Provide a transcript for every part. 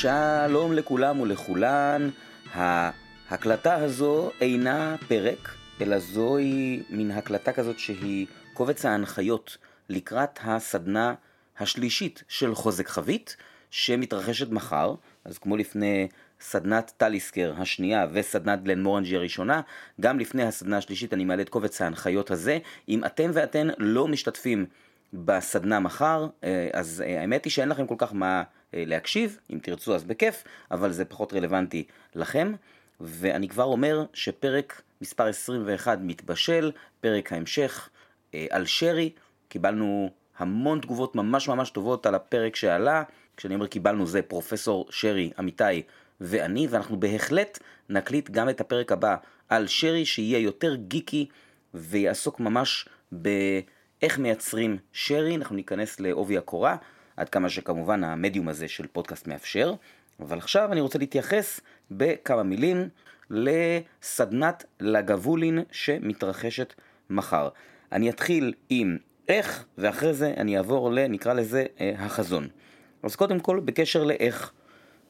שלום לכולם ולכולן. ההקלטה הזו אינה פרק, אלא זוהי מין הקלטה כזאת שהיא קובץ ההנחיות לקראת הסדנה השלישית של חוזק חבית, שמתרחשת מחר, אז כמו לפני סדנת טליסקר השנייה וסדנת גלן מורנג'י הראשונה, גם לפני הסדנה השלישית אני מעלה את קובץ ההנחיות הזה. אם אתם ואתן לא משתתפים בסדנה מחר, אה, אז אה, האמת היא שאין לכם כל כך מה אה, להקשיב, אם תרצו אז בכיף, אבל זה פחות רלוונטי לכם. ואני כבר אומר שפרק מספר 21 מתבשל, פרק ההמשך על שרי, קיבלנו המון תגובות ממש ממש טובות על הפרק שעלה, כשאני אומר קיבלנו זה פרופסור שרי אמיתי ואני, ואנחנו בהחלט נקליט גם את הפרק הבא על שרי שיהיה יותר גיקי ויעסוק ממש באיך מייצרים שרי, אנחנו ניכנס לעובי הקורה, עד כמה שכמובן המדיום הזה של פודקאסט מאפשר, אבל עכשיו אני רוצה להתייחס בכמה מילים לסדנת לגבולין שמתרחשת מחר. אני אתחיל עם איך, ואחרי זה אני אעבור ל... נקרא לזה אה, החזון. אז קודם כל, בקשר לאיך.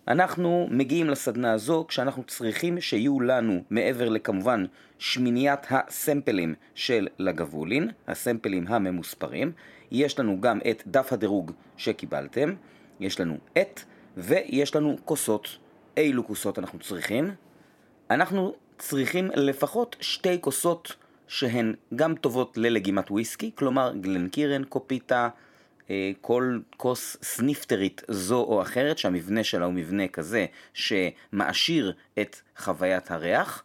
אנחנו מגיעים לסדנה הזו כשאנחנו צריכים שיהיו לנו, מעבר לכמובן שמיניית הסמפלים של לגבולין, הסמפלים הממוספרים, יש לנו גם את דף הדירוג שקיבלתם, יש לנו את, ויש לנו כוסות. אילו כוסות אנחנו צריכים? אנחנו צריכים לפחות שתי כוסות שהן גם טובות ללגימת וויסקי, כלומר גלנקירן, קופיטה, כל כוס סניפטרית זו או אחרת שהמבנה שלה הוא מבנה כזה שמעשיר את חוויית הריח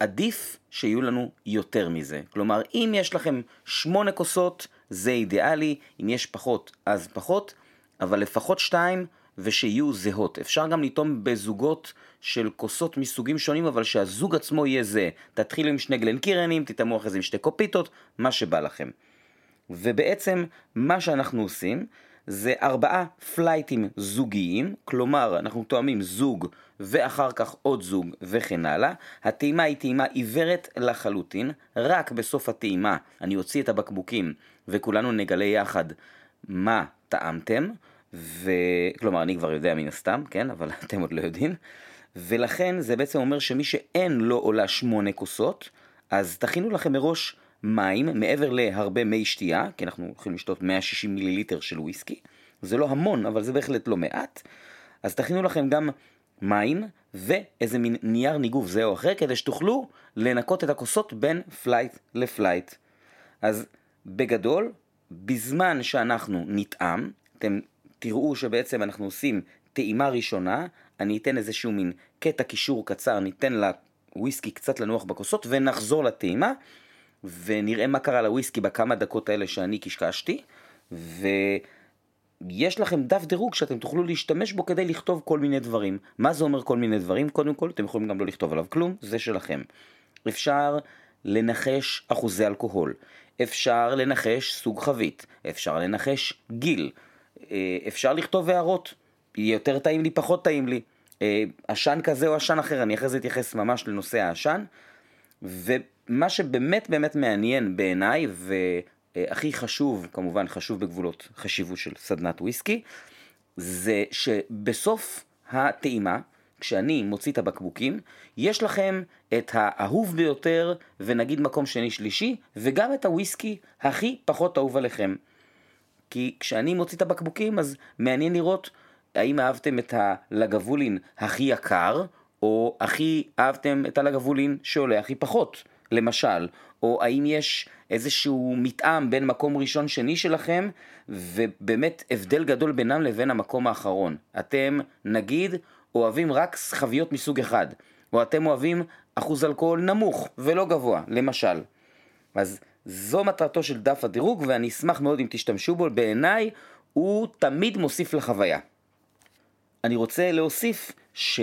ועדיף שיהיו לנו יותר מזה. כלומר, אם יש לכם שמונה כוסות זה אידיאלי, אם יש פחות אז פחות, אבל לפחות שתיים ושיהיו זהות. אפשר גם לטעום בזוגות של כוסות מסוגים שונים, אבל שהזוג עצמו יהיה זה. תתחילו עם שני גלנקירנים, תטעמו אחרי זה עם שתי קופיטות, מה שבא לכם. ובעצם מה שאנחנו עושים זה ארבעה פלייטים זוגיים, כלומר אנחנו תואמים זוג ואחר כך עוד זוג וכן הלאה. הטעימה היא טעימה עיוורת לחלוטין, רק בסוף הטעימה אני אוציא את הבקבוקים וכולנו נגלה יחד מה טעמתם, ו... כלומר אני כבר יודע מן הסתם, כן, אבל אתם עוד לא יודעים, ולכן זה בעצם אומר שמי שאין לו עולה שמונה כוסות, אז תכינו לכם מראש מים, מעבר להרבה מי שתייה, כי אנחנו הולכים לשתות 160 מיליליטר של וויסקי, זה לא המון, אבל זה בהחלט לא מעט, אז תכינו לכם גם מים ואיזה מין נייר ניגוב זה או אחר, כדי שתוכלו לנקות את הכוסות בין flight ל flight. אז בגדול, בזמן שאנחנו נטעם, אתם תראו שבעצם אנחנו עושים טעימה ראשונה, אני אתן איזשהו מין קטע קישור קצר, ניתן לוויסקי קצת לנוח בכוסות ונחזור לטעימה. ונראה מה קרה לוויסקי בכמה דקות האלה שאני קשקשתי, ויש לכם דף דירוג שאתם תוכלו להשתמש בו כדי לכתוב כל מיני דברים. מה זה אומר כל מיני דברים? קודם כל, אתם יכולים גם לא לכתוב עליו כלום, זה שלכם. אפשר לנחש אחוזי אלכוהול, אפשר לנחש סוג חבית, אפשר לנחש גיל, אה, אפשר לכתוב הערות, יותר טעים לי, פחות טעים לי, אה, עשן כזה או עשן אחר, אני אחרי זה אתייחס ממש לנושא העשן, ו... מה שבאמת באמת מעניין בעיניי, והכי חשוב, כמובן חשוב בגבולות חשיבות של סדנת וויסקי, זה שבסוף הטעימה, כשאני מוציא את הבקבוקים, יש לכם את האהוב ביותר ונגיד מקום שני שלישי, וגם את הוויסקי הכי פחות אהוב עליכם. כי כשאני מוציא את הבקבוקים אז מעניין לראות האם אהבתם את הלגבולין הכי יקר, או הכי אהבתם את הלגבולין שעולה הכי פחות. למשל, או האם יש איזשהו מתאם בין מקום ראשון שני שלכם, ובאמת הבדל גדול בינם לבין המקום האחרון. אתם, נגיד, אוהבים רק חביות מסוג אחד, או אתם אוהבים אחוז אלכוהול נמוך ולא גבוה, למשל. אז זו מטרתו של דף הדירוג, ואני אשמח מאוד אם תשתמשו בו, בעיניי הוא תמיד מוסיף לחוויה. אני רוצה להוסיף ש...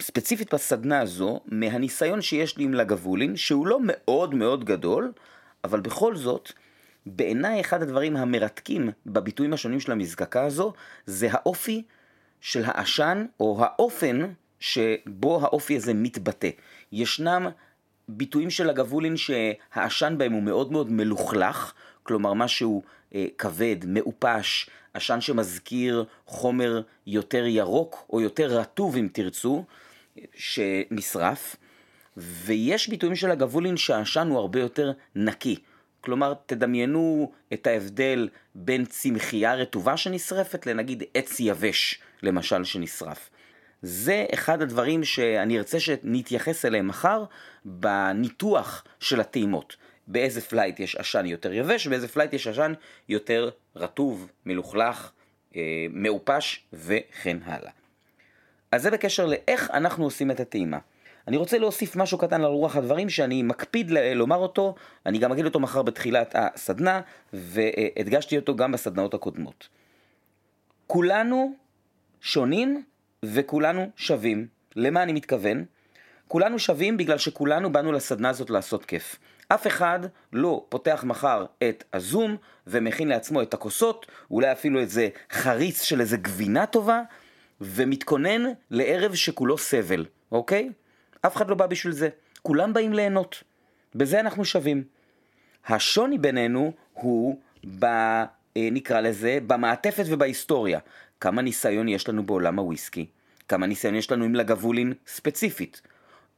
ספציפית בסדנה הזו, מהניסיון שיש לי עם לגבולין, שהוא לא מאוד מאוד גדול, אבל בכל זאת, בעיניי אחד הדברים המרתקים בביטויים השונים של המזקקה הזו, זה האופי של העשן, או האופן שבו האופי הזה מתבטא. ישנם ביטויים של הגבולין שהעשן בהם הוא מאוד מאוד מלוכלך, כלומר משהו אה, כבד, מעופש, עשן שמזכיר חומר יותר ירוק או יותר רטוב אם תרצו, שנשרף, ויש ביטויים של הגבולין שהעשן הוא הרבה יותר נקי. כלומר, תדמיינו את ההבדל בין צמחייה רטובה שנשרפת לנגיד עץ יבש, למשל, שנשרף. זה אחד הדברים שאני ארצה שנתייחס אליהם מחר בניתוח של הטעימות. באיזה flight יש עשן יותר יבש, באיזה flight יש עשן יותר רטוב, מלוכלך, אה, מעופש וכן הלאה. אז זה בקשר לאיך אנחנו עושים את הטעימה. אני רוצה להוסיף משהו קטן על רוח הדברים שאני מקפיד לומר אותו, אני גם אגיד אותו מחר בתחילת הסדנה, והדגשתי אותו גם בסדנאות הקודמות. כולנו שונים וכולנו שווים. למה אני מתכוון? כולנו שווים בגלל שכולנו באנו לסדנה הזאת לעשות כיף. אף אחד לא פותח מחר את הזום ומכין לעצמו את הכוסות, אולי אפילו איזה חריץ של איזה גבינה טובה, ומתכונן לערב שכולו סבל, אוקיי? אף אחד לא בא בשביל זה. כולם באים ליהנות. בזה אנחנו שווים. השוני בינינו הוא ב... אה, נקרא לזה, במעטפת ובהיסטוריה. כמה ניסיון יש לנו בעולם הוויסקי, כמה ניסיון יש לנו עם לגבולין ספציפית.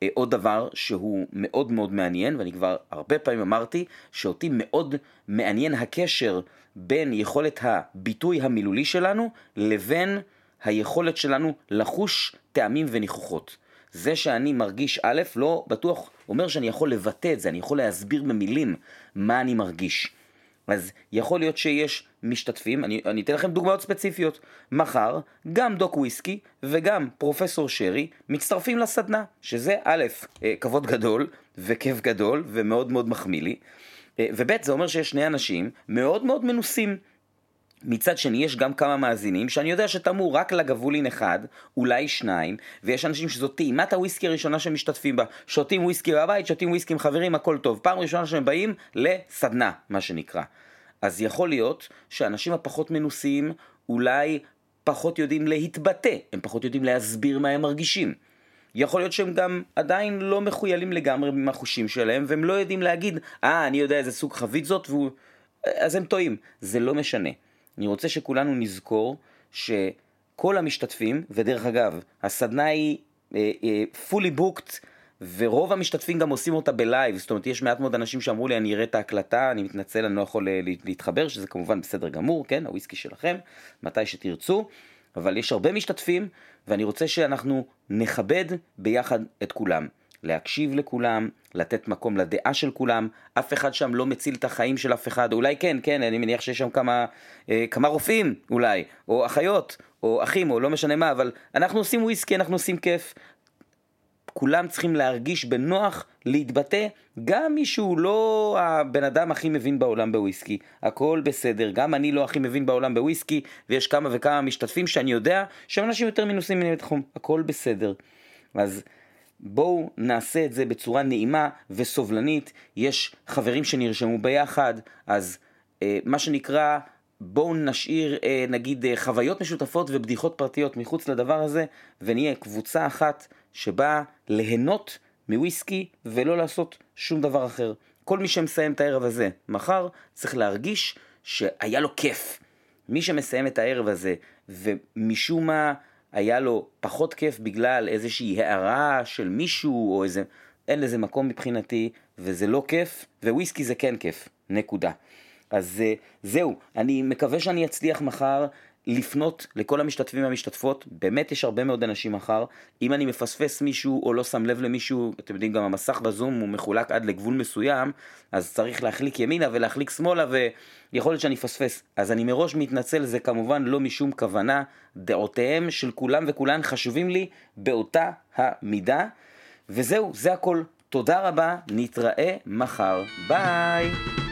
אה, עוד דבר שהוא מאוד מאוד מעניין, ואני כבר הרבה פעמים אמרתי, שאותי מאוד מעניין הקשר בין יכולת הביטוי המילולי שלנו לבין היכולת שלנו לחוש טעמים וניחוחות. זה שאני מרגיש א', לא בטוח אומר שאני יכול לבטא את זה, אני יכול להסביר במילים מה אני מרגיש. אז יכול להיות שיש משתתפים, אני, אני אתן לכם דוגמאות ספציפיות. מחר, גם דוק וויסקי וגם פרופסור שרי מצטרפים לסדנה, שזה א', אה, כבוד גדול וכיף גדול ומאוד מאוד מחמיא לי, אה, וב', זה אומר שיש שני אנשים מאוד מאוד מנוסים. מצד שני יש גם כמה מאזינים שאני יודע שתמו רק לגבולין אחד, אולי שניים, ויש אנשים שזאת טעימת הוויסקי הראשונה שהם משתתפים בה. שותים וויסקי בבית, שותים וויסקי עם חברים, הכל טוב. פעם ראשונה שהם באים לסדנה, מה שנקרא. אז יכול להיות שאנשים הפחות מנוסים אולי פחות יודעים להתבטא, הם פחות יודעים להסביר מה הם מרגישים. יכול להיות שהם גם עדיין לא מחוילים לגמרי עם החושים שלהם, והם לא יודעים להגיד, אה, ah, אני יודע איזה סוג חבית זאת, והוא... אז הם טועים. זה לא משנה. אני רוצה שכולנו נזכור שכל המשתתפים, ודרך אגב, הסדנה היא uh, uh, fully booked, ורוב המשתתפים גם עושים אותה בלייב, זאת אומרת יש מעט מאוד אנשים שאמרו לי אני אראה את ההקלטה, אני מתנצל, אני לא יכול אה, להתחבר, שזה כמובן בסדר גמור, כן, הוויסקי שלכם, מתי שתרצו, אבל יש הרבה משתתפים, ואני רוצה שאנחנו נכבד ביחד את כולם. להקשיב לכולם, לתת מקום לדעה של כולם, אף אחד שם לא מציל את החיים של אף אחד, אולי כן, כן, אני מניח שיש שם כמה, אה, כמה רופאים אולי, או אחיות, או אחים, או לא משנה מה, אבל אנחנו עושים וויסקי, אנחנו עושים כיף. כולם צריכים להרגיש בנוח להתבטא, גם מי שהוא לא הבן אדם הכי מבין בעולם בוויסקי, הכל בסדר, גם אני לא הכי מבין בעולם בוויסקי, ויש כמה וכמה משתתפים שאני יודע שהם אנשים יותר מנוסים ממני בתחום, הכל בסדר. אז בואו נעשה את זה בצורה נעימה וסובלנית. יש חברים שנרשמו ביחד, אז אה, מה שנקרא, בואו נשאיר אה, נגיד אה, חוויות משותפות ובדיחות פרטיות מחוץ לדבר הזה, ונהיה קבוצה אחת שבאה ליהנות מוויסקי ולא לעשות שום דבר אחר. כל מי שמסיים את הערב הזה מחר צריך להרגיש שהיה לו כיף. מי שמסיים את הערב הזה ומשום מה היה לו פחות כיף בגלל איזושהי הערה של מישהו או איזה... אין לזה מקום מבחינתי, וזה לא כיף, וויסקי זה כן כיף, נקודה. אז אה, זהו, אני מקווה שאני אצליח מחר לפנות לכל המשתתפים והמשתתפות, באמת יש הרבה מאוד אנשים מחר, אם אני מפספס מישהו או לא שם לב למישהו, אתם יודעים גם המסך בזום הוא מחולק עד לגבול מסוים, אז צריך להחליק ימינה ולהחליק שמאלה ויכול להיות שאני אפספס. אז אני מראש מתנצל, זה כמובן לא משום כוונה, דעותיהם של כולם וכולן חשובים לי באותה המידה, וזהו, זה הכל. תודה רבה, נתראה מחר, ביי!